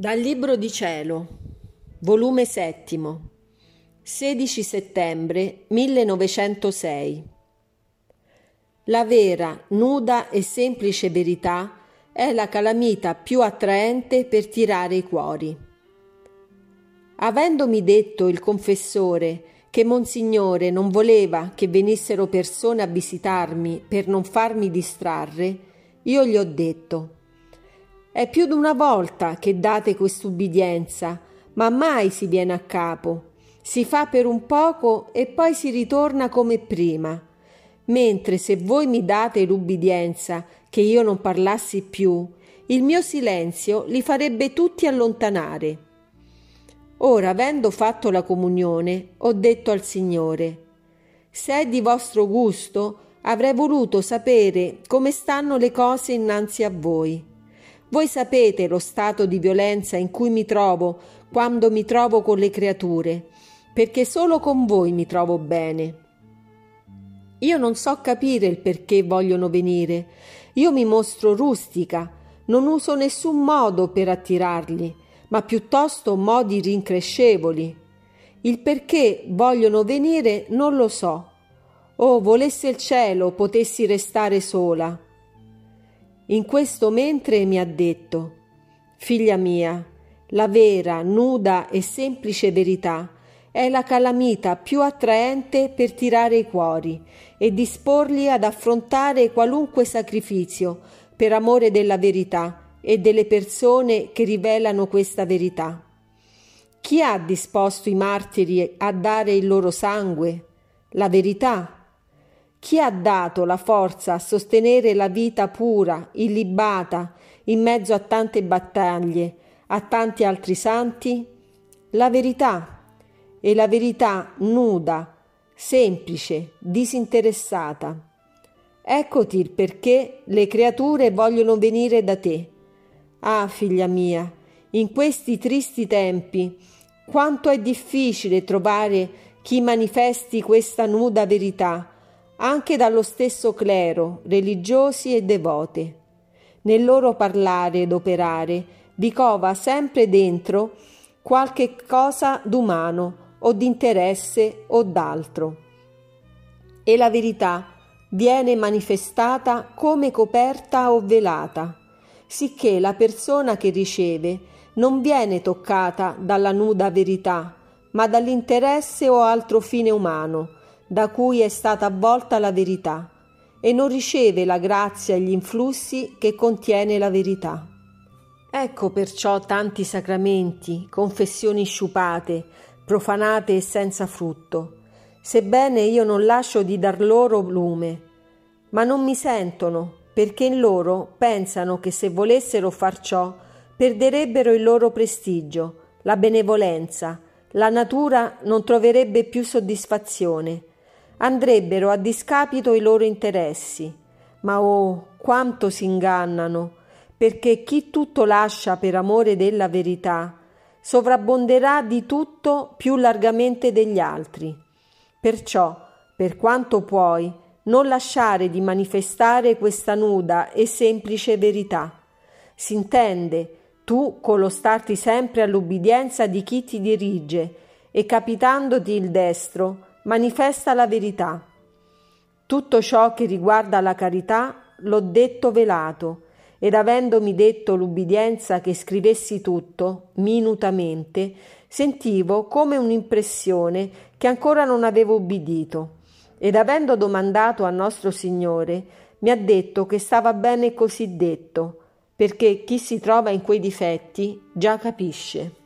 Dal Libro di Cielo, volume settimo, 16 settembre 1906. La vera, nuda e semplice verità è la calamita più attraente per tirare i cuori. Avendomi detto il confessore che Monsignore non voleva che venissero persone a visitarmi per non farmi distrarre, io gli ho detto è più di una volta che date quest'ubbidienza, ma mai si viene a capo. Si fa per un poco e poi si ritorna come prima. Mentre se voi mi date l'ubbidienza che io non parlassi più, il mio silenzio li farebbe tutti allontanare. Ora, avendo fatto la comunione, ho detto al Signore, se è di vostro gusto, avrei voluto sapere come stanno le cose innanzi a voi voi sapete lo stato di violenza in cui mi trovo quando mi trovo con le creature, perché solo con voi mi trovo bene. Io non so capire il perché vogliono venire. Io mi mostro rustica, non uso nessun modo per attirarli, ma piuttosto modi rincrescevoli. Il perché vogliono venire non lo so. Oh, volesse il cielo potessi restare sola. In questo mentre mi ha detto, Figlia mia, la vera, nuda e semplice verità è la calamita più attraente per tirare i cuori e disporli ad affrontare qualunque sacrificio per amore della verità e delle persone che rivelano questa verità. Chi ha disposto i martiri a dare il loro sangue? La verità chi ha dato la forza a sostenere la vita pura, illibata, in mezzo a tante battaglie, a tanti altri santi? La verità, e la verità nuda, semplice, disinteressata. Eccoti il perché le creature vogliono venire da te. Ah, figlia mia, in questi tristi tempi, quanto è difficile trovare chi manifesti questa nuda verità anche dallo stesso clero, religiosi e devote. Nel loro parlare ed operare vi cova sempre dentro qualche cosa d'umano o d'interesse o d'altro. E la verità viene manifestata come coperta o velata, sicché la persona che riceve non viene toccata dalla nuda verità, ma dall'interesse o altro fine umano, da cui è stata avvolta la verità e non riceve la grazia e gli influssi che contiene la verità. Ecco perciò tanti sacramenti, confessioni sciupate, profanate e senza frutto, sebbene io non lascio di dar loro lume, ma non mi sentono, perché in loro pensano che se volessero far ciò perderebbero il loro prestigio, la benevolenza, la natura non troverebbe più soddisfazione andrebbero a discapito i loro interessi. Ma oh, quanto si ingannano, perché chi tutto lascia per amore della verità sovrabbonderà di tutto più largamente degli altri. Perciò, per quanto puoi, non lasciare di manifestare questa nuda e semplice verità. S'intende, tu con lo starti sempre all'ubbidienza di chi ti dirige e capitandoti il destro, manifesta la verità. Tutto ciò che riguarda la carità l'ho detto velato, ed avendomi detto l'ubbidienza che scrivessi tutto, minutamente, sentivo come un'impressione che ancora non avevo ubbidito. Ed avendo domandato a nostro Signore, mi ha detto che stava bene così detto, perché chi si trova in quei difetti già capisce.